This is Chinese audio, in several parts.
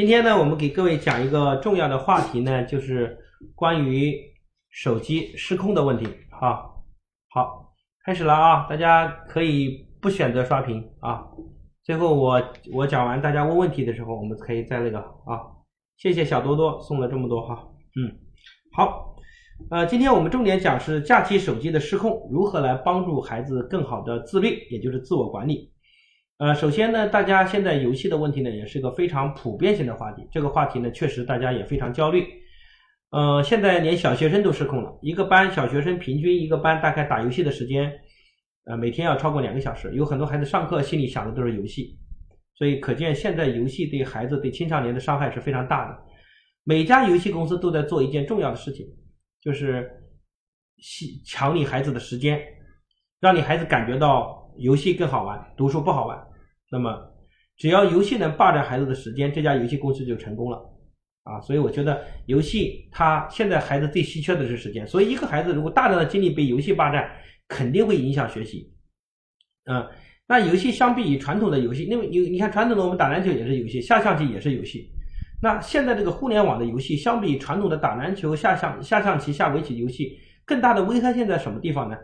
今天呢，我们给各位讲一个重要的话题呢，就是关于手机失控的问题。好，好，开始了啊！大家可以不选择刷屏啊。最后我我讲完，大家问问题的时候，我们可以再那个啊。谢谢小多多送了这么多哈。嗯，好，呃，今天我们重点讲是假期手机的失控，如何来帮助孩子更好的自律，也就是自我管理。呃，首先呢，大家现在游戏的问题呢，也是个非常普遍性的话题。这个话题呢，确实大家也非常焦虑。呃，现在连小学生都失控了，一个班小学生平均一个班大概打游戏的时间，呃，每天要超过两个小时。有很多孩子上课心里想的都是游戏，所以可见现在游戏对孩子、对青少年的伤害是非常大的。每家游戏公司都在做一件重要的事情，就是吸抢你孩子的时间，让你孩子感觉到游戏更好玩，读书不好玩。那么，只要游戏能霸占孩子的时间，这家游戏公司就成功了，啊，所以我觉得游戏它现在孩子最稀缺的是时间，所以一个孩子如果大量的精力被游戏霸占，肯定会影响学习，嗯，那游戏相比于传统的游戏，因为你你看传统的我们打篮球也是游戏，下象棋也是游戏，那现在这个互联网的游戏相比传统的打篮球、下象下象棋、下围棋游戏，更大的危害性在什么地方呢？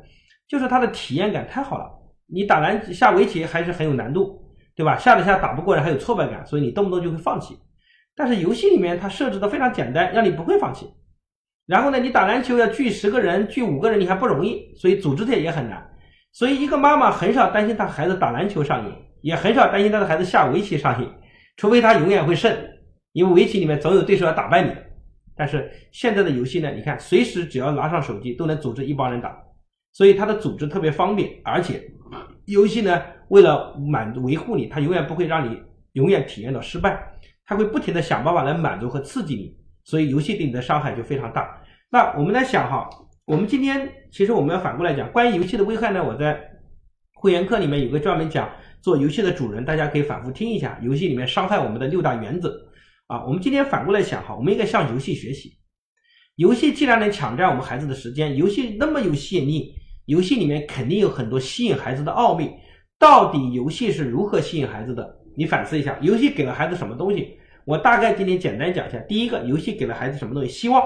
就是它的体验感太好了，你打篮下围棋还是很有难度。对吧？下了下打不过人，还有挫败感，所以你动不动就会放弃。但是游戏里面它设置的非常简单，让你不会放弃。然后呢，你打篮球要聚十个人、聚五个人，你还不容易，所以组织起也很难。所以一个妈妈很少担心她孩子打篮球上瘾，也很少担心她的孩子下围棋上瘾，除非他永远会胜，因为围棋里面总有对手要打败你。但是现在的游戏呢，你看随时只要拿上手机都能组织一帮人打，所以它的组织特别方便，而且游戏呢。为了满维护你，他永远不会让你永远体验到失败，他会不停的想办法来满足和刺激你，所以游戏对你的伤害就非常大。那我们来想哈，我们今天其实我们要反过来讲，关于游戏的危害呢，我在会员课里面有个专门讲做游戏的主人，大家可以反复听一下，游戏里面伤害我们的六大原则啊。我们今天反过来想哈，我们应该向游戏学习，游戏既然能抢占我们孩子的时间，游戏那么有吸引力，游戏里面肯定有很多吸引孩子的奥秘。到底游戏是如何吸引孩子的？你反思一下，游戏给了孩子什么东西？我大概今天简单讲一下。第一个，游戏给了孩子什么东西？希望，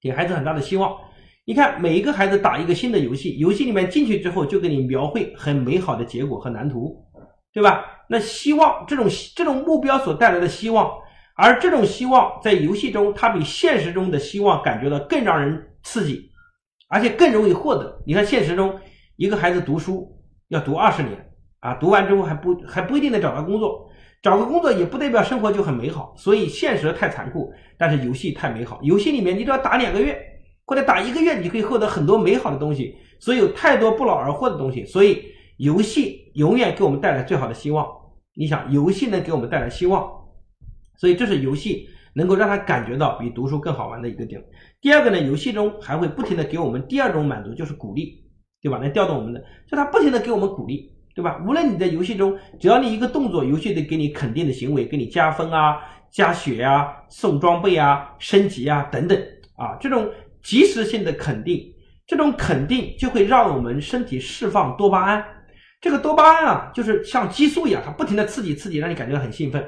给孩子很大的希望。你看，每一个孩子打一个新的游戏，游戏里面进去之后就给你描绘很美好的结果和蓝图，对吧？那希望这种这种目标所带来的希望，而这种希望在游戏中，它比现实中的希望感觉到更让人刺激，而且更容易获得。你看，现实中一个孩子读书。要读二十年啊，读完之后还不还不一定能找到工作，找个工作也不代表生活就很美好，所以现实太残酷，但是游戏太美好。游戏里面你只要打两个月或者打一个月，你可以获得很多美好的东西，所以有太多不劳而获的东西。所以游戏永远给我们带来最好的希望。你想，游戏能给我们带来希望，所以这是游戏能够让他感觉到比读书更好玩的一个点。第二个呢，游戏中还会不停的给我们第二种满足，就是鼓励。对吧？来调动我们的，就他不停的给我们鼓励，对吧？无论你在游戏中，只要你一个动作，游戏得给你肯定的行为，给你加分啊、加血啊、送装备啊、升级啊等等啊，这种及时性的肯定，这种肯定就会让我们身体释放多巴胺。这个多巴胺啊，就是像激素一样，它不停的刺激刺激，让你感觉到很兴奋。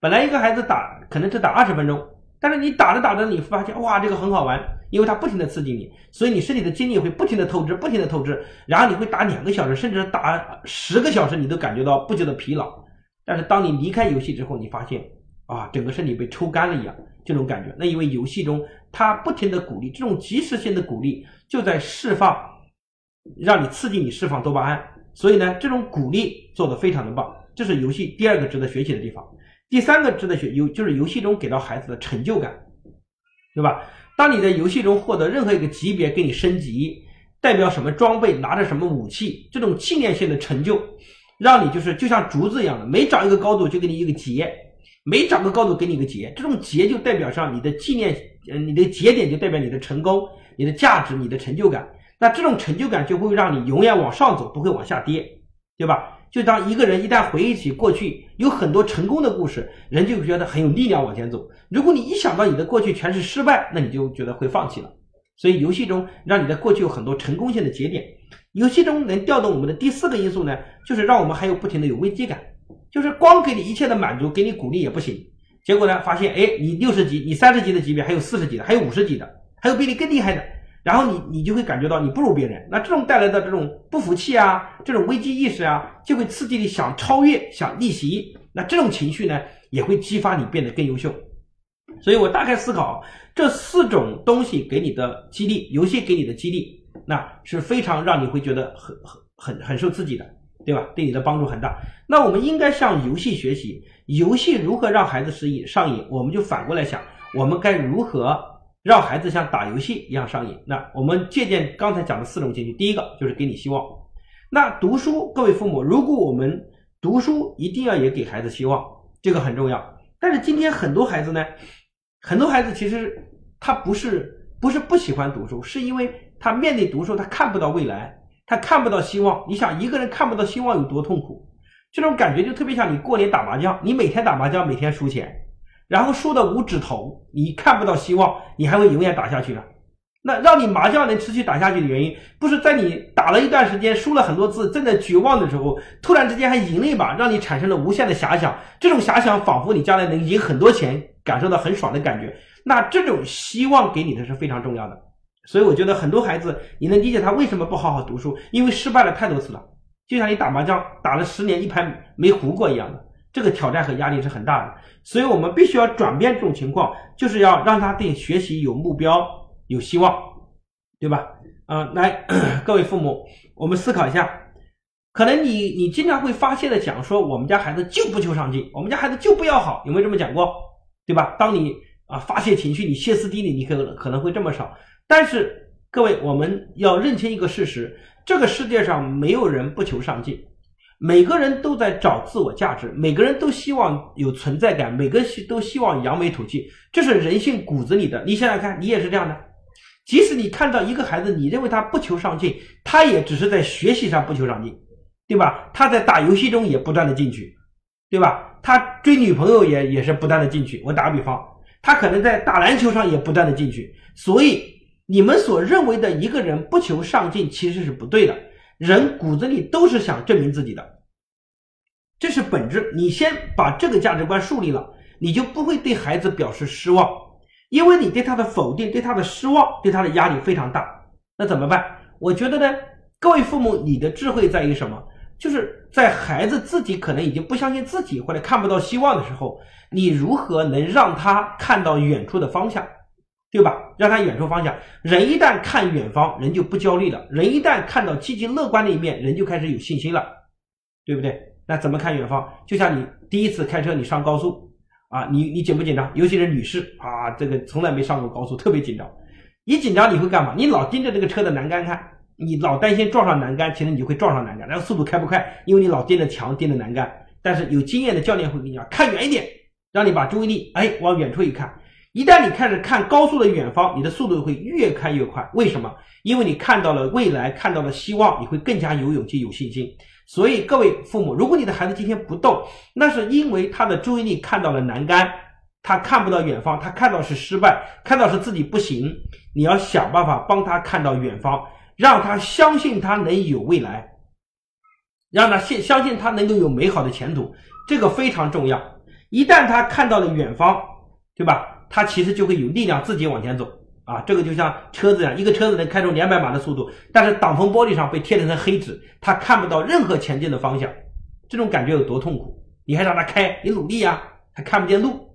本来一个孩子打可能只打二十分钟。但是你打着打着，你发现哇，这个很好玩，因为它不停的刺激你，所以你身体的精力会不停的透支，不停的透支，然后你会打两个小时，甚至打十个小时，你都感觉到不觉得疲劳。但是当你离开游戏之后，你发现啊，整个身体被抽干了一样，这种感觉。那因为游戏中它不停的鼓励，这种及时性的鼓励就在释放，让你刺激你释放多巴胺，所以呢，这种鼓励做的非常的棒，这是游戏第二个值得学习的地方。第三个值得学游就是游戏中给到孩子的成就感，对吧？当你在游戏中获得任何一个级别给你升级，代表什么装备，拿着什么武器，这种纪念性的成就，让你就是就像竹子一样的，每长一个高度就给你一个节，每长个高度给你一个节，这种节就代表上你的纪念，呃，你的节点就代表你的成功、你的价值、你的成就感。那这种成就感就会让你永远往上走，不会往下跌，对吧？就当一个人一旦回忆起过去有很多成功的故事，人就觉得很有力量往前走。如果你一想到你的过去全是失败，那你就觉得会放弃了。所以游戏中让你的过去有很多成功性的节点。游戏中能调动我们的第四个因素呢，就是让我们还有不停的有危机感。就是光给你一切的满足，给你鼓励也不行。结果呢，发现哎，你六十级，你三十级的级别，还有四十级的，还有五十级的，还有比你更厉害的。然后你你就会感觉到你不如别人，那这种带来的这种不服气啊，这种危机意识啊，就会刺激你想超越、想逆袭。那这种情绪呢，也会激发你变得更优秀。所以我大概思考这四种东西给你的激励，游戏给你的激励，那是非常让你会觉得很很很很受刺激的，对吧？对你的帮助很大。那我们应该向游戏学习，游戏如何让孩子适应上瘾，我们就反过来想，我们该如何？让孩子像打游戏一样上瘾。那我们借鉴刚才讲的四种情绪，第一个就是给你希望。那读书，各位父母，如果我们读书一定要也给孩子希望，这个很重要。但是今天很多孩子呢，很多孩子其实他不是不是不喜欢读书，是因为他面对读书他看不到未来，他看不到希望。你想一个人看不到希望有多痛苦？这种感觉就特别像你过年打麻将，你每天打麻将，每天输钱。然后输的五指头，你看不到希望，你还会永远打下去的？那让你麻将能持续打下去的原因，不是在你打了一段时间，输了很多次，正在绝望的时候，突然之间还赢了一把，让你产生了无限的遐想。这种遐想仿佛你将来能赢很多钱，感受到很爽的感觉。那这种希望给你的是非常重要的。所以我觉得很多孩子，你能理解他为什么不好好读书，因为失败了太多次了，就像你打麻将打了十年一盘没胡过一样的。这个挑战和压力是很大的，所以我们必须要转变这种情况，就是要让他对学习有目标、有希望，对吧？啊，来，各位父母，我们思考一下，可能你你经常会发泄的讲说，我们家孩子就不求上进，我们家孩子就不要好，有没有这么讲过？对吧？当你啊发泄情绪，你歇斯底里，你可可能会这么少。但是各位，我们要认清一个事实，这个世界上没有人不求上进。每个人都在找自我价值，每个人都希望有存在感，每个都希望扬眉吐气，这是人性骨子里的。你想想看，你也是这样的。即使你看到一个孩子，你认为他不求上进，他也只是在学习上不求上进，对吧？他在打游戏中也不断的进取，对吧？他追女朋友也也是不断的进取。我打个比方，他可能在打篮球上也不断的进取。所以，你们所认为的一个人不求上进，其实是不对的。人骨子里都是想证明自己的，这是本质。你先把这个价值观树立了，你就不会对孩子表示失望，因为你对他的否定、对他的失望、对他的压力非常大。那怎么办？我觉得呢，各位父母，你的智慧在于什么？就是在孩子自己可能已经不相信自己或者看不到希望的时候，你如何能让他看到远处的方向？对吧？让他远处方向。人一旦看远方，人就不焦虑了。人一旦看到积极乐观的一面，人就开始有信心了，对不对？那怎么看远方？就像你第一次开车，你上高速啊，你你紧不紧张？尤其是女士啊，这个从来没上过高速，特别紧张。一紧张你会干嘛？你老盯着这个车的栏杆看，你老担心撞上栏杆，其实你就会撞上栏杆。然后速度开不快？因为你老盯着墙，盯着栏杆。但是有经验的教练会跟你讲，看远一点，让你把注意力哎往远处一看。一旦你开始看高速的远方，你的速度会越开越快。为什么？因为你看到了未来，看到了希望，你会更加有勇气、有信心。所以，各位父母，如果你的孩子今天不动，那是因为他的注意力看到了栏杆，他看不到远方，他看到是失败，看到是自己不行。你要想办法帮他看到远方，让他相信他能有未来，让他信相信他能够有美好的前途，这个非常重要。一旦他看到了远方，对吧？他其实就会有力量自己往前走啊，这个就像车子一样，一个车子能开出两百码的速度，但是挡风玻璃上被贴了层黑纸，他看不到任何前进的方向，这种感觉有多痛苦？你还让他开，你努力呀，他看不见路，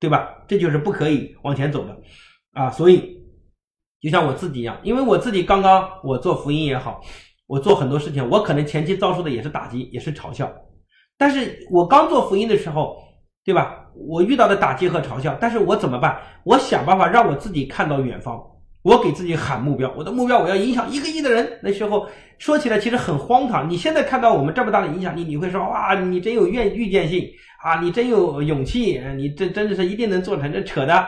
对吧？这就是不可以往前走的啊！所以，就像我自己一样，因为我自己刚刚我做福音也好，我做很多事情，我可能前期遭受的也是打击，也是嘲笑，但是我刚做福音的时候。对吧？我遇到的打击和嘲笑，但是我怎么办？我想办法让我自己看到远方。我给自己喊目标，我的目标我要影响一个亿的人。那时候说起来其实很荒唐。你现在看到我们这么大的影响力，你会说哇，你真有愿预见性啊，你真有勇气，你这真的是一定能做成。这扯的。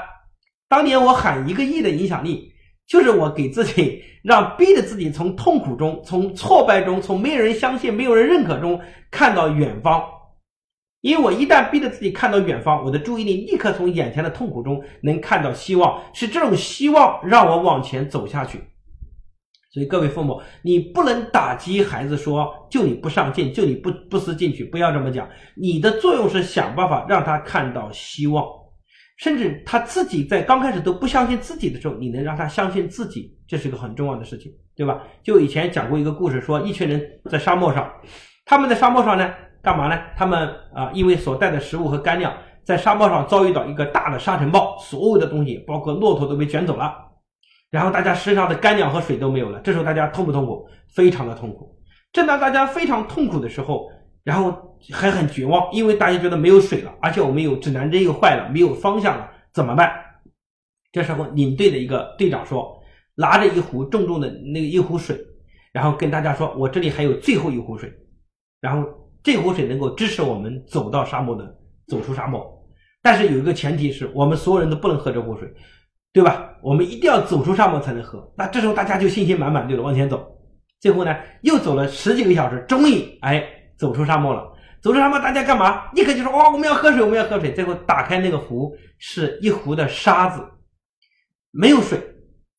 当年我喊一个亿的影响力，就是我给自己让逼着自己从痛苦中、从挫败中、从没有人相信、没有人认可中看到远方。因为我一旦逼着自己看到远方，我的注意力立刻从眼前的痛苦中能看到希望，是这种希望让我往前走下去。所以各位父母，你不能打击孩子说就你不上进，就你不不思进取，不要这么讲。你的作用是想办法让他看到希望，甚至他自己在刚开始都不相信自己的时候，你能让他相信自己，这是个很重要的事情，对吧？就以前讲过一个故事，说一群人在沙漠上，他们在沙漠上呢，干嘛呢？他们啊，因为所带的食物和干粮，在沙漠上遭遇到一个大的沙尘暴，所有的东西，包括骆驼都被卷走了，然后大家身上的干粮和水都没有了。这时候大家痛不痛苦？非常的痛苦。正当大家非常痛苦的时候，然后。还很绝望，因为大家觉得没有水了，而且我们有指南针又坏了，没有方向了，怎么办？这时候领队的一个队长说，拿着一壶重重的那个一壶水，然后跟大家说，我这里还有最后一壶水，然后这壶水能够支持我们走到沙漠的，走出沙漠。但是有一个前提是我们所有人都不能喝这壶水，对吧？我们一定要走出沙漠才能喝。那这时候大家就信心满满，对了，往前走。最后呢，又走了十几个小时，终于哎走出沙漠了。走出沙漠，大家干嘛？立刻就说：“哇，我们要喝水，我们要喝水。”最后打开那个壶，是一壶的沙子，没有水。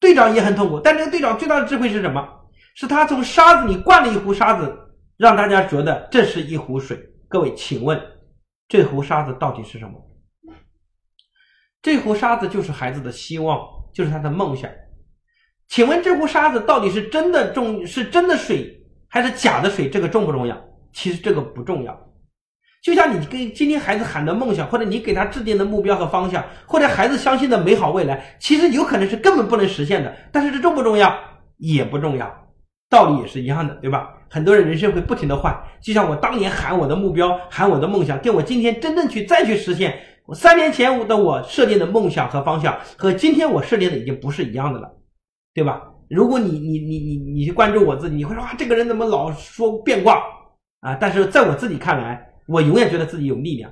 队长也很痛苦，但这个队长最大的智慧是什么？是他从沙子里灌了一壶沙子，让大家觉得这是一壶水。各位，请问这壶沙子到底是什么？这壶沙子就是孩子的希望，就是他的梦想。请问这壶沙子到底是真的重，是真的水还是假的水？这个重不重要？其实这个不重要。就像你跟今天孩子喊的梦想，或者你给他制定的目标和方向，或者孩子相信的美好未来，其实有可能是根本不能实现的。但是这重不重要？也不重要，道理也是一样的，对吧？很多人人生会不停的换，就像我当年喊我的目标，喊我的梦想，跟我今天真正去再去实现，我三年前的我设定的梦想和方向，和今天我设定的已经不是一样的了，对吧？如果你你你你你去关注我自己，你会说啊，这个人怎么老说变卦啊？但是在我自己看来。我永远觉得自己有力量，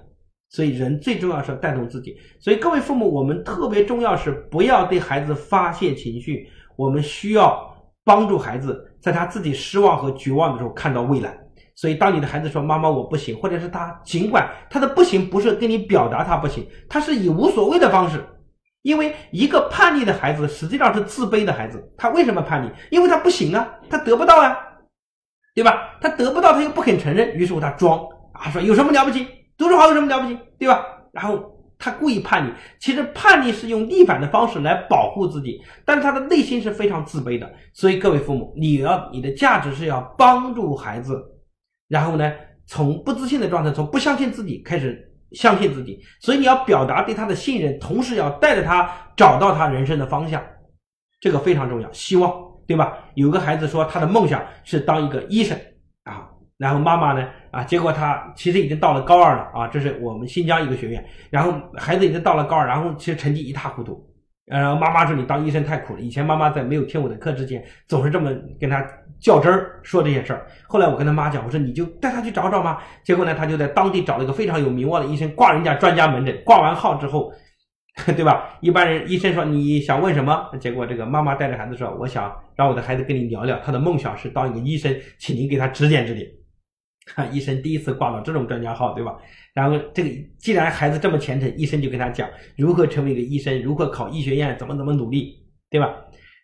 所以人最重要是带动自己。所以各位父母，我们特别重要是不要对孩子发泄情绪，我们需要帮助孩子在他自己失望和绝望的时候看到未来。所以当你的孩子说“妈妈我不行”，或者是他尽管他的不行不是跟你表达他不行，他是以无所谓的方式，因为一个叛逆的孩子实际上是自卑的孩子。他为什么叛逆？因为他不行啊，他得不到啊，对吧？他得不到，他又不肯承认，于是乎他装。啊，说有什么了不起？读书好有什么了不起？对吧？然后他故意叛逆，其实叛逆是用逆反的方式来保护自己，但他的内心是非常自卑的。所以各位父母，你要你的价值是要帮助孩子，然后呢，从不自信的状态，从不相信自己开始相信自己。所以你要表达对他的信任，同时要带着他找到他人生的方向，这个非常重要。希望对吧？有个孩子说他的梦想是当一个医生。然后妈妈呢？啊，结果他其实已经到了高二了啊，这是我们新疆一个学院。然后孩子已经到了高二，然后其实成绩一塌糊涂。然后妈妈说：“你当医生太苦了。”以前妈妈在没有听我的课之前，总是这么跟他较真儿说这些事儿。后来我跟他妈讲，我说：“你就带他去找找嘛。”结果呢，他就在当地找了一个非常有名望的医生，挂人家专家门诊。挂完号之后，对吧？一般人医生说你想问什么？结果这个妈妈带着孩子说：“我想让我的孩子跟你聊聊，他的梦想是当一个医生，请您给他指点指点。” 医生第一次挂到这种专家号，对吧？然后这个既然孩子这么虔诚，医生就跟他讲如何成为一个医生，如何考医学院，怎么怎么努力，对吧？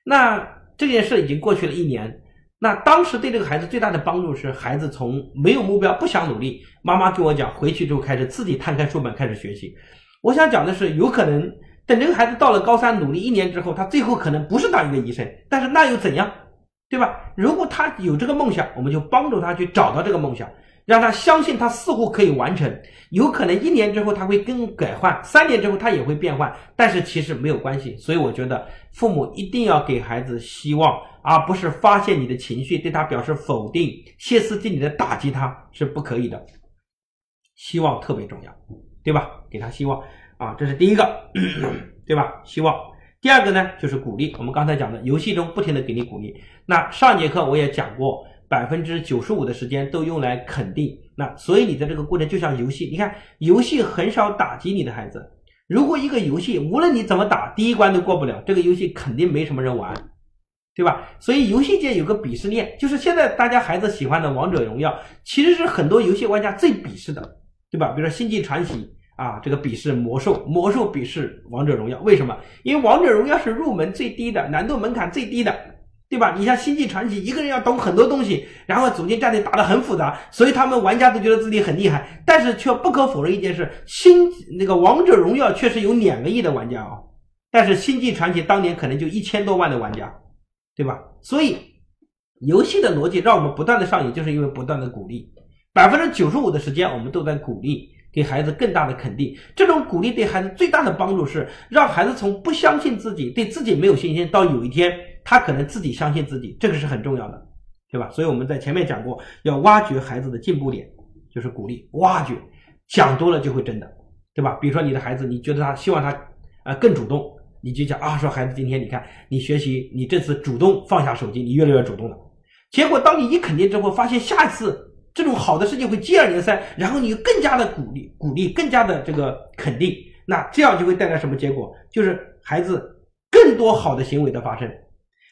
那这件事已经过去了一年。那当时对这个孩子最大的帮助是，孩子从没有目标、不想努力，妈妈跟我讲，回去之后开始自己摊开书本开始学习。我想讲的是，有可能等这个孩子到了高三，努力一年之后，他最后可能不是当一个医生，但是那又怎样？对吧？如果他有这个梦想，我们就帮助他去找到这个梦想，让他相信他似乎可以完成。有可能一年之后他会更改换，三年之后他也会变换，但是其实没有关系。所以我觉得父母一定要给孩子希望，而不是发泄你的情绪，对他表示否定、歇斯底里的打击他是不可以的。希望特别重要，对吧？给他希望啊，这是第一个，对吧？希望。第二个呢，就是鼓励。我们刚才讲的，游戏中不停的给你鼓励。那上节课我也讲过，百分之九十五的时间都用来肯定。那所以你的这个过程就像游戏，你看游戏很少打击你的孩子。如果一个游戏无论你怎么打，第一关都过不了，这个游戏肯定没什么人玩，对吧？所以游戏界有个鄙视链，就是现在大家孩子喜欢的王者荣耀，其实是很多游戏玩家最鄙视的，对吧？比如说星际传奇。啊，这个鄙视魔兽，魔兽鄙视王者荣耀，为什么？因为王者荣耀是入门最低的，难度门槛最低的，对。吧？你像星际传奇，一个人要懂很多东西，然后组建战队打得很复杂，所以他们玩家都觉得自己很厉害。但是却不可否认一件事：星那个王者荣耀确实有两个亿的玩家啊，但是星际传奇当年可能就一千多万的玩家，对吧？所以游戏的逻辑让我们不断的上瘾，就是因为不断的鼓励，百分之九十五的时间我们都在鼓励。给孩子更大的肯定，这种鼓励对孩子最大的帮助是让孩子从不相信自己、对自己没有信心，到有一天他可能自己相信自己，这个是很重要的，对吧？所以我们在前面讲过，要挖掘孩子的进步点，就是鼓励、挖掘，讲多了就会真的，对吧？比如说你的孩子，你觉得他希望他啊更主动，你就讲啊，说孩子今天你看你学习，你这次主动放下手机，你越来越主动了。结果当你一肯定之后，发现下一次。这种好的事情会接二连三，然后你更加的鼓励、鼓励，更加的这个肯定，那这样就会带来什么结果？就是孩子更多好的行为的发生。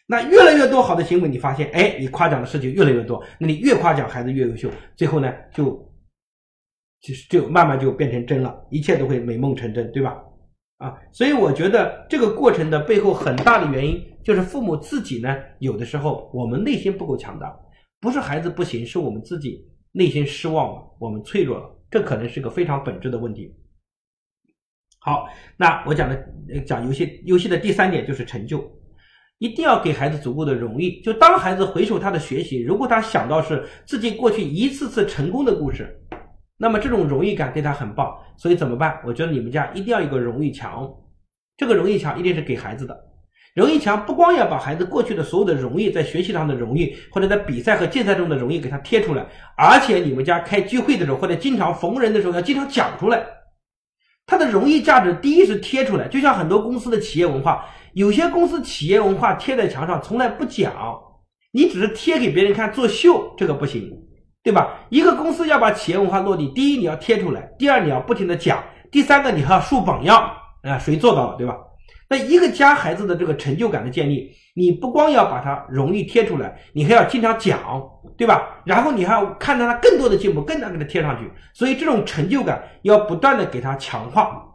那越来越多好的行为，你发现，哎，你夸奖的事情越来越多，那你越夸奖孩子越优秀，最后呢，就就是就慢慢就变成真了，一切都会美梦成真，对吧？啊，所以我觉得这个过程的背后很大的原因，就是父母自己呢，有的时候我们内心不够强大，不是孩子不行，是我们自己。内心失望了，我们脆弱了，这可能是个非常本质的问题。好，那我讲的讲游戏，游戏的第三点就是成就，一定要给孩子足够的荣誉。就当孩子回首他的学习，如果他想到是自己过去一次次成功的故事，那么这种荣誉感对他很棒。所以怎么办？我觉得你们家一定要有个荣誉墙，这个荣誉墙一定是给孩子的。荣誉墙不光要把孩子过去的所有的荣誉，在学习上的荣誉，或者在比赛和竞赛中的荣誉给他贴出来，而且你们家开聚会的时候，或者经常逢人的时候，要经常讲出来。他的荣誉价值，第一是贴出来，就像很多公司的企业文化，有些公司企业文化贴在墙上从来不讲，你只是贴给别人看做秀，这个不行，对吧？一个公司要把企业文化落地，第一你要贴出来，第二你要不停的讲，第三个你还要树榜样啊，谁做到了，对吧？那一个家孩子的这个成就感的建立，你不光要把它荣誉贴出来，你还要经常讲，对吧？然后你还要看到他更多的进步，更加给他贴上去。所以这种成就感要不断的给他强化。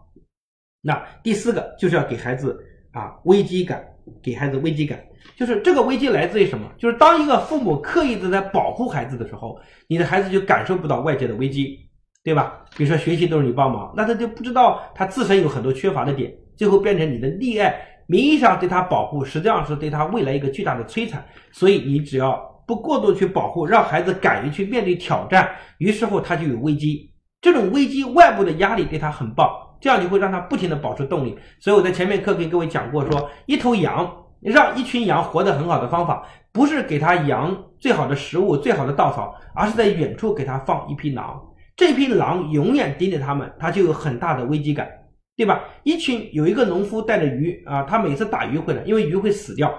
那第四个就是要给孩子啊危机感，给孩子危机感，就是这个危机来自于什么？就是当一个父母刻意的在保护孩子的时候，你的孩子就感受不到外界的危机，对吧？比如说学习都是你帮忙，那他就不知道他自身有很多缺乏的点。最后变成你的溺爱，名义上对他保护，实际上是对他未来一个巨大的摧残。所以你只要不过度去保护，让孩子敢于去面对挑战，于是乎他就有危机。这种危机外部的压力对他很棒，这样就会让他不停的保持动力。所以我在前面课给各位讲过，说一头羊让一群羊活得很好的方法，不是给他羊最好的食物、最好的稻草，而是在远处给他放一匹狼。这批狼永远盯着他们，他就有很大的危机感。对吧？一群有一个农夫带着鱼啊，他每次打鱼回来，因为鱼会死掉，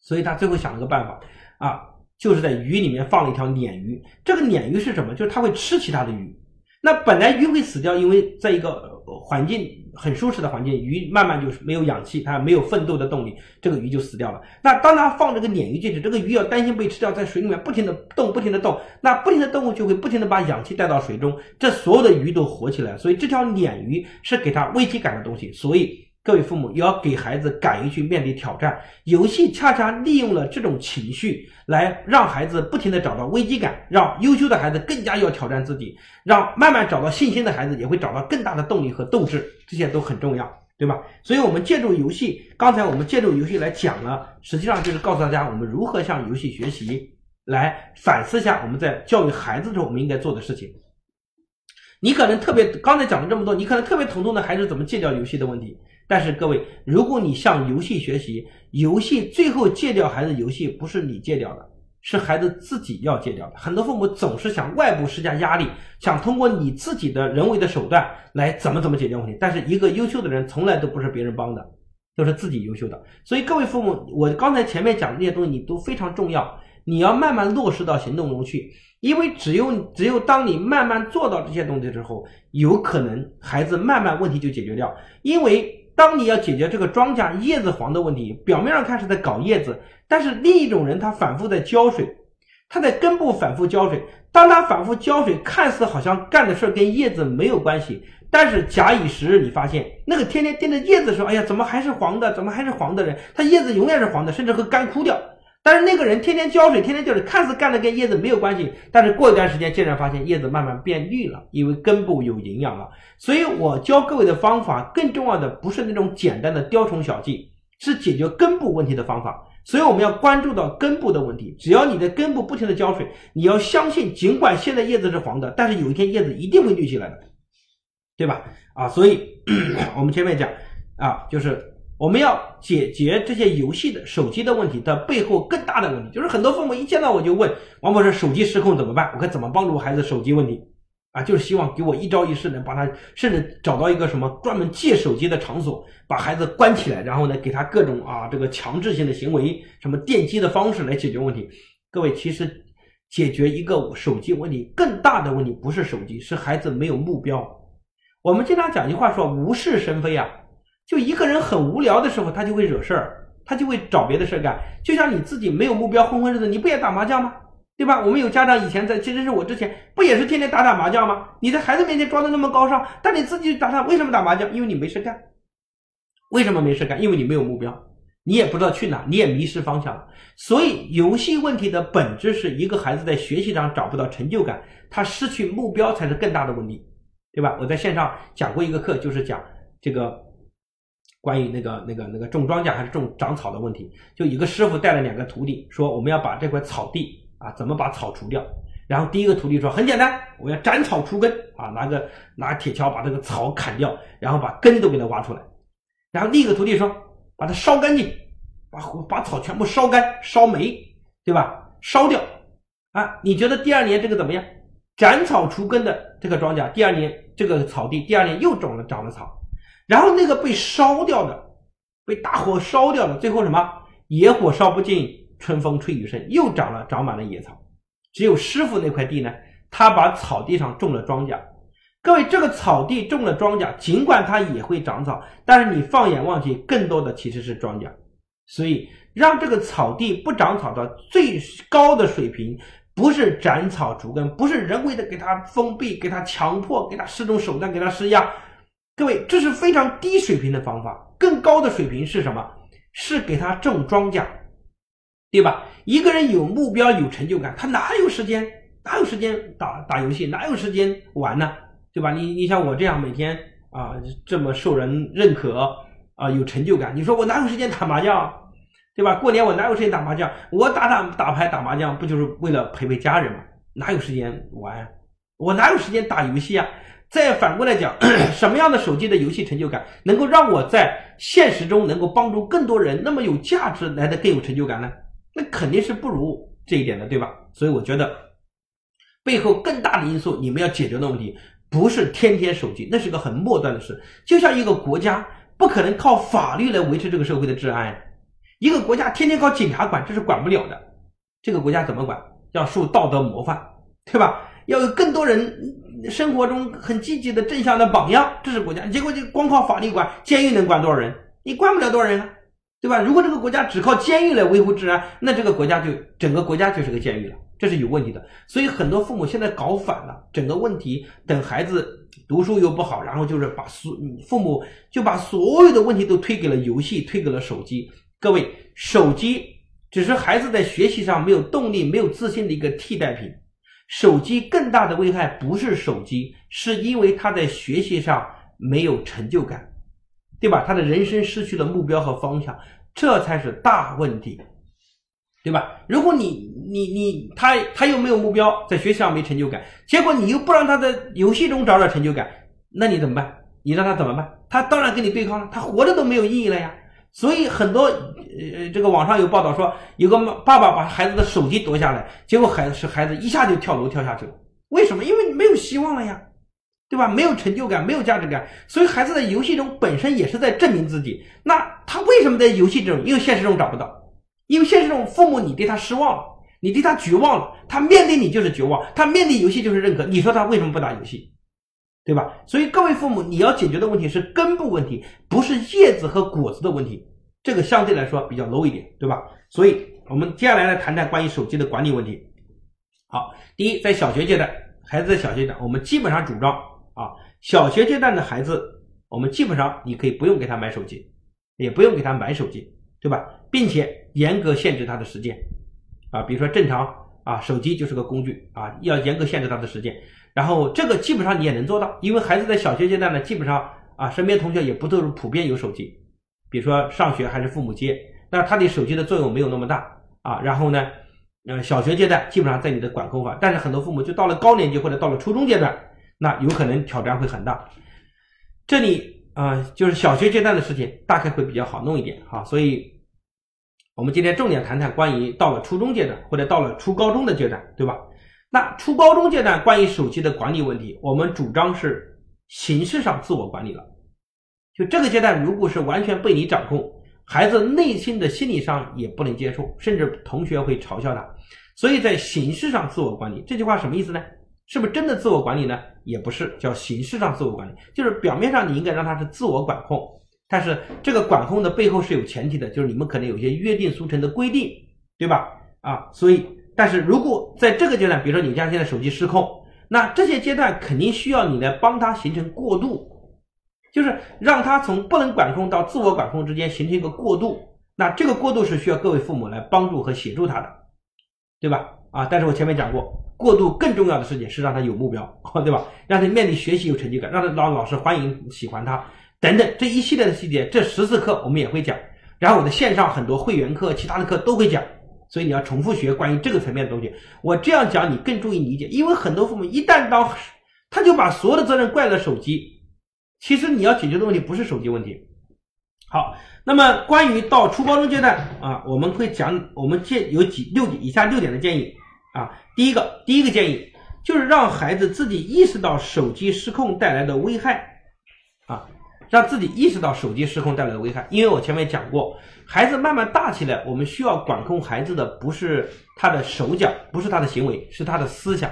所以他最后想了个办法啊，就是在鱼里面放了一条鲶鱼。这个鲶鱼是什么？就是它会吃其他的鱼。那本来鱼会死掉，因为在一个环境很舒适的环境，鱼慢慢就是没有氧气，它没有奋斗的动力，这个鱼就死掉了。那当它放这个鲶鱼进去，这个鱼要担心被吃掉，在水里面不停的动，不停的动，那不停的动物就会不停的把氧气带到水中，这所有的鱼都活起来。所以这条鲶鱼是给它危机感的东西。所以。各位父母也要给孩子敢于去面对挑战，游戏恰恰利用了这种情绪，来让孩子不停的找到危机感，让优秀的孩子更加要挑战自己，让慢慢找到信心的孩子也会找到更大的动力和斗志，这些都很重要，对吧？所以，我们借助游戏，刚才我们借助游戏来讲了，实际上就是告诉大家，我们如何向游戏学习，来反思一下我们在教育孩子的时候我们应该做的事情。你可能特别刚才讲了这么多，你可能特别头痛的还是怎么戒掉游戏的问题。但是各位，如果你向游戏学习，游戏最后戒掉孩子游戏，不是你戒掉的，是孩子自己要戒掉的。很多父母总是想外部施加压力，想通过你自己的人为的手段来怎么怎么解决问题。但是一个优秀的人从来都不是别人帮的，都是自己优秀的。所以各位父母，我刚才前面讲的这些东西，你都非常重要，你要慢慢落实到行动中去。因为只有只有当你慢慢做到这些东西之后，有可能孩子慢慢问题就解决掉，因为。当你要解决这个庄稼叶子黄的问题，表面上看是在搞叶子，但是另一种人他反复在浇水，他在根部反复浇水。当他反复浇水，看似好像干的事跟叶子没有关系，但是假以时日，你发现那个天天盯着叶子说，哎呀，怎么还是黄的？怎么还是黄的人，他叶子永远是黄的，甚至会干枯掉。但是那个人天天浇水，天天浇水，看似干的跟叶子没有关系，但是过一段时间，竟然发现叶子慢慢变绿了，因为根部有营养了。所以我教各位的方法，更重要的不是那种简单的雕虫小技，是解决根部问题的方法。所以我们要关注到根部的问题。只要你的根部不停的浇水，你要相信，尽管现在叶子是黄的，但是有一天叶子一定会绿起来的，对吧？啊，所以 我们前面讲啊，就是。我们要解决这些游戏的手机的问题的背后更大的问题，就是很多父母一见到我就问王博士，手机失控怎么办？我该怎么帮助孩子手机问题？啊，就是希望给我一招一式能把他，甚至找到一个什么专门借手机的场所，把孩子关起来，然后呢给他各种啊这个强制性的行为，什么电击的方式来解决问题。各位，其实解决一个手机问题更大的问题不是手机，是孩子没有目标。我们经常讲一句话说无事生非啊。就一个人很无聊的时候，他就会惹事儿，他就会找别的事儿干。就像你自己没有目标混混日子，你不也打麻将吗？对吧？我们有家长以前在，其实是我之前不也是天天打打麻将吗？你在孩子面前装的那么高尚，但你自己打他为什么打麻将？因为你没事干。为什么没事干？因为你没有目标，你也不知道去哪，你也迷失方向了。所以游戏问题的本质是一个孩子在学习上找不到成就感，他失去目标才是更大的问题，对吧？我在线上讲过一个课，就是讲这个。关于那个、那个、那个种庄稼还是种长草的问题，就一个师傅带了两个徒弟，说我们要把这块草地啊，怎么把草除掉？然后第一个徒弟说很简单，我要斩草除根啊，拿个拿铁锹把这个草砍掉，然后把根都给它挖出来。然后另一个徒弟说把它烧干净，把火把草全部烧干烧没，对吧？烧掉啊？你觉得第二年这个怎么样？斩草除根的这个庄稼，第二年这个草地第二年又长了长了草。然后那个被烧掉的，被大火烧掉的，最后什么？野火烧不尽，春风吹雨生，又长了，长满了野草。只有师傅那块地呢，他把草地上种了庄稼。各位，这个草地种了庄稼，尽管它也会长草，但是你放眼望去，更多的其实是庄稼。所以，让这个草地不长草的最高的水平，不是斩草除根，不是人为的给它封闭、给它强迫、给它施种手段、给它施压。各位，这是非常低水平的方法。更高的水平是什么？是给他种庄稼，对吧？一个人有目标、有成就感，他哪有时间？哪有时间打打游戏？哪有时间玩呢？对吧？你你像我这样每天啊这么受人认可啊有成就感，你说我哪有时间打麻将？对吧？过年我哪有时间打麻将？我打打打牌打麻将不就是为了陪陪家人吗？哪有时间玩？我哪有时间打游戏啊？再反过来讲，什么样的手机的游戏成就感能够让我在现实中能够帮助更多人，那么有价值来的更有成就感呢？那肯定是不如这一点的，对吧？所以我觉得背后更大的因素，你们要解决的问题不是天天手机，那是个很末端的事。就像一个国家不可能靠法律来维持这个社会的治安，一个国家天天靠警察管，这是管不了的。这个国家怎么管？要树道德模范，对吧？要有更多人。生活中很积极的正向的榜样，这是国家。结果就光靠法律管，监狱能管多少人？你管不了多少人啊，对吧？如果这个国家只靠监狱来维护治安，那这个国家就整个国家就是个监狱了，这是有问题的。所以很多父母现在搞反了，整个问题等孩子读书又不好，然后就是把所父母就把所有的问题都推给了游戏，推给了手机。各位，手机只是孩子在学习上没有动力、没有自信的一个替代品。手机更大的危害不是手机，是因为他在学习上没有成就感，对吧？他的人生失去了目标和方向，这才是大问题，对吧？如果你你你他他又没有目标，在学习上没成就感，结果你又不让他在游戏中找找成就感，那你怎么办？你让他怎么办？他当然跟你对抗了，他活着都没有意义了呀。所以很多呃，这个网上有报道说，有个爸爸把孩子的手机夺下来，结果孩子是孩子一下就跳楼跳下去了。为什么？因为你没有希望了呀，对吧？没有成就感，没有价值感，所以孩子在游戏中本身也是在证明自己。那他为什么在游戏中？因为现实中找不到，因为现实中父母你对他失望了，你对他绝望了，他面对你就是绝望，他面对游戏就是认可。你说他为什么不打游戏？对吧？所以各位父母，你要解决的问题是根部问题，不是叶子和果子的问题。这个相对来说比较 low 一点，对吧？所以我们接下来来谈谈关于手机的管理问题。好，第一，在小学阶段，孩子在小学阶段，我们基本上主张啊，小学阶段的孩子，我们基本上你可以不用给他买手机，也不用给他买手机，对吧？并且严格限制他的时间，啊，比如说正常啊，手机就是个工具啊，要严格限制他的时间。然后这个基本上你也能做到，因为孩子在小学阶段呢，基本上啊，身边同学也不都是普遍有手机，比如说上学还是父母接，那他对手机的作用没有那么大啊。然后呢，呃，小学阶段基本上在你的管控范，但是很多父母就到了高年级或者到了初中阶段，那有可能挑战会很大。这里啊，就是小学阶段的事情大概会比较好弄一点哈，所以我们今天重点谈谈关于到了初中阶段或者到了初高中的阶段，对吧？那初高中阶段关于手机的管理问题，我们主张是形式上自我管理了。就这个阶段，如果是完全被你掌控，孩子内心的心理上也不能接受，甚至同学会嘲笑他。所以在形式上自我管理这句话什么意思呢？是不是真的自我管理呢？也不是，叫形式上自我管理，就是表面上你应该让他是自我管控，但是这个管控的背后是有前提的，就是你们可能有些约定俗成的规定，对吧？啊，所以。但是如果在这个阶段，比如说你家现在手机失控，那这些阶段肯定需要你来帮他形成过渡，就是让他从不能管控到自我管控之间形成一个过渡。那这个过渡是需要各位父母来帮助和协助他的，对吧？啊，但是我前面讲过，过渡更重要的事情是让他有目标，对吧？让他面临学习有成就感，让他让老师欢迎喜欢他等等这一系列的细节，这十次课我们也会讲。然后我的线上很多会员课、其他的课都会讲。所以你要重复学关于这个层面的东西。我这样讲你更注意理解，因为很多父母一旦当他就把所有的责任怪在手机，其实你要解决的问题不是手机问题。好，那么关于到初高中阶段啊，我们会讲我们建有几六点以下六点的建议啊。第一个，第一个建议就是让孩子自己意识到手机失控带来的危害。让自己意识到手机失控带来的危害，因为我前面讲过，孩子慢慢大起来，我们需要管控孩子的不是他的手脚，不是他的行为，是他的思想。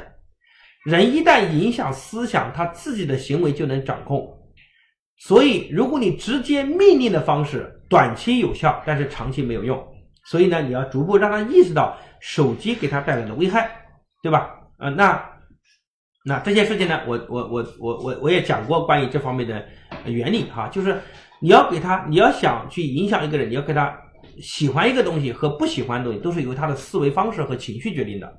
人一旦影响思想，他自己的行为就能掌控。所以，如果你直接命令的方式，短期有效，但是长期没有用。所以呢，你要逐步让他意识到手机给他带来的危害，对吧？呃，那。那这些事情呢，我我我我我我也讲过关于这方面的原理哈，就是你要给他，你要想去影响一个人，你要给他喜欢一个东西和不喜欢的东西，都是由他的思维方式和情绪决定的，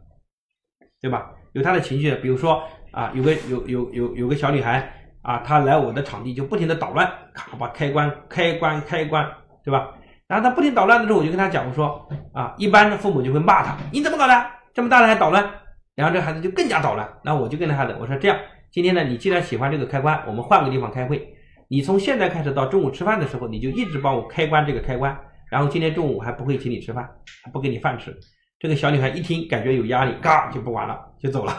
对吧？有他的情绪，比如说啊，有个有有有有个小女孩啊，她来我的场地就不停的捣乱，咔把开关开关开关，对吧？然后她不停捣乱的时候，我就跟她讲，我说啊，一般的父母就会骂她，你怎么搞的？这么大了还捣乱？然后这孩子就更加捣乱，那我就跟着孩子我说这样，今天呢，你既然喜欢这个开关，我们换个地方开会。你从现在开始到中午吃饭的时候，你就一直帮我开关这个开关。然后今天中午我还不会请你吃饭，不给你饭吃。这个小女孩一听，感觉有压力，嘎就不玩了，就走了。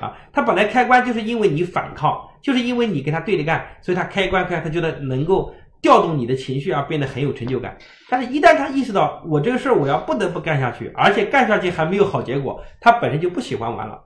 啊，她本来开关就是因为你反抗，就是因为你跟她对着干，所以她开关开，她觉得能够。调动你的情绪啊，变得很有成就感。但是，一旦她意识到我这个事儿我要不得不干下去，而且干下去还没有好结果，她本身就不喜欢玩了。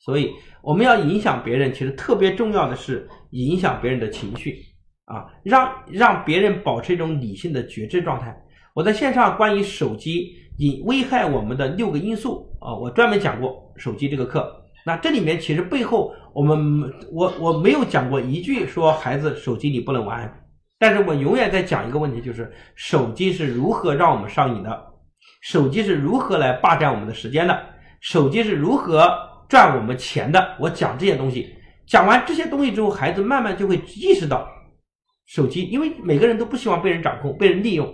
所以，我们要影响别人，其实特别重要的是影响别人的情绪啊，让让别人保持一种理性的觉知状态。我在线上关于手机引危害我们的六个因素啊，我专门讲过手机这个课。那这里面其实背后，我们我我没有讲过一句说孩子手机里不能玩。但是我永远在讲一个问题，就是手机是如何让我们上瘾的，手机是如何来霸占我们的时间的，手机是如何赚我们钱的。我讲这些东西，讲完这些东西之后，孩子慢慢就会意识到，手机，因为每个人都不希望被人掌控、被人利用。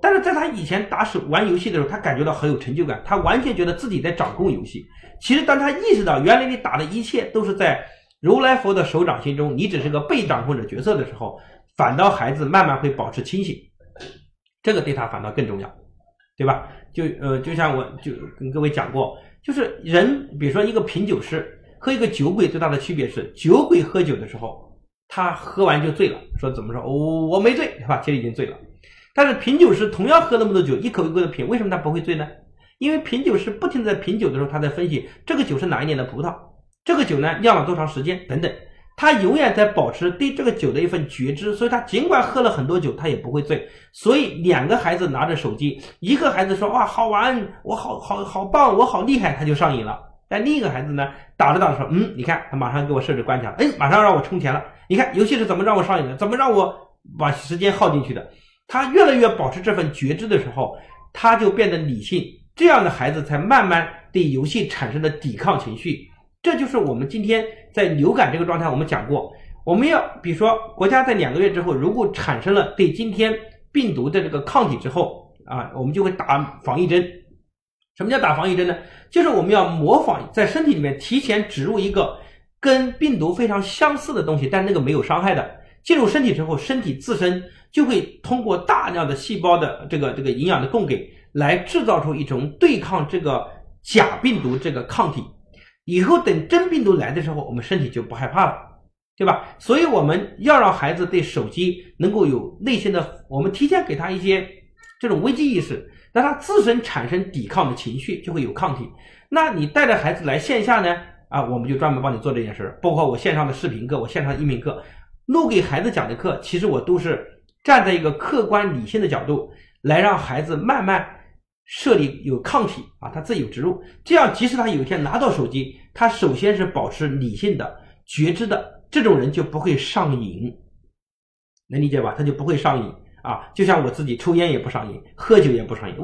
但是在他以前打手玩游戏的时候，他感觉到很有成就感，他完全觉得自己在掌控游戏。其实当他意识到原来你打的一切都是在如来佛的手掌心中，你只是个被掌控者角色的时候。反倒孩子慢慢会保持清醒，这个对他反倒更重要，对吧？就呃，就像我就跟各位讲过，就是人，比如说一个品酒师和一个酒鬼最大的区别是，酒鬼喝酒的时候，他喝完就醉了，说怎么说，我我没醉，是吧？其实已经醉了。但是品酒师同样喝那么多酒，一口一口的品，为什么他不会醉呢？因为品酒师不停的在品酒的时候，他在分析这个酒是哪一年的葡萄，这个酒呢酿了多长时间等等。他永远在保持对这个酒的一份觉知，所以他尽管喝了很多酒，他也不会醉。所以两个孩子拿着手机，一个孩子说哇好玩，我好好好棒，我好厉害，他就上瘾了。但另一个孩子呢，打着打着说，嗯，你看他马上给我设置关卡了，哎，马上让我充钱了，你看游戏是怎么让我上瘾的，怎么让我把时间耗进去的。他越来越保持这份觉知的时候，他就变得理性，这样的孩子才慢慢对游戏产生了抵抗情绪。这就是我们今天在流感这个状态，我们讲过，我们要比如说国家在两个月之后，如果产生了对今天病毒的这个抗体之后啊，我们就会打防疫针。什么叫打防疫针呢？就是我们要模仿在身体里面提前植入一个跟病毒非常相似的东西，但那个没有伤害的，进入身体之后，身体自身就会通过大量的细胞的这个这个营养的供给，来制造出一种对抗这个假病毒这个抗体。以后等真病毒来的时候，我们身体就不害怕了，对吧？所以我们要让孩子对手机能够有内心的，我们提前给他一些这种危机意识。那他自身产生抵抗的情绪，就会有抗体。那你带着孩子来线下呢？啊，我们就专门帮你做这件事儿，包括我线上的视频课，我线上的音频课，录给孩子讲的课，其实我都是站在一个客观理性的角度来让孩子慢慢设立有抗体啊，他自己有植入，这样即使他有一天拿到手机，他首先是保持理性的觉知的，这种人就不会上瘾，能理解吧？他就不会上瘾。啊，就像我自己抽烟也不上瘾，喝酒也不上瘾，为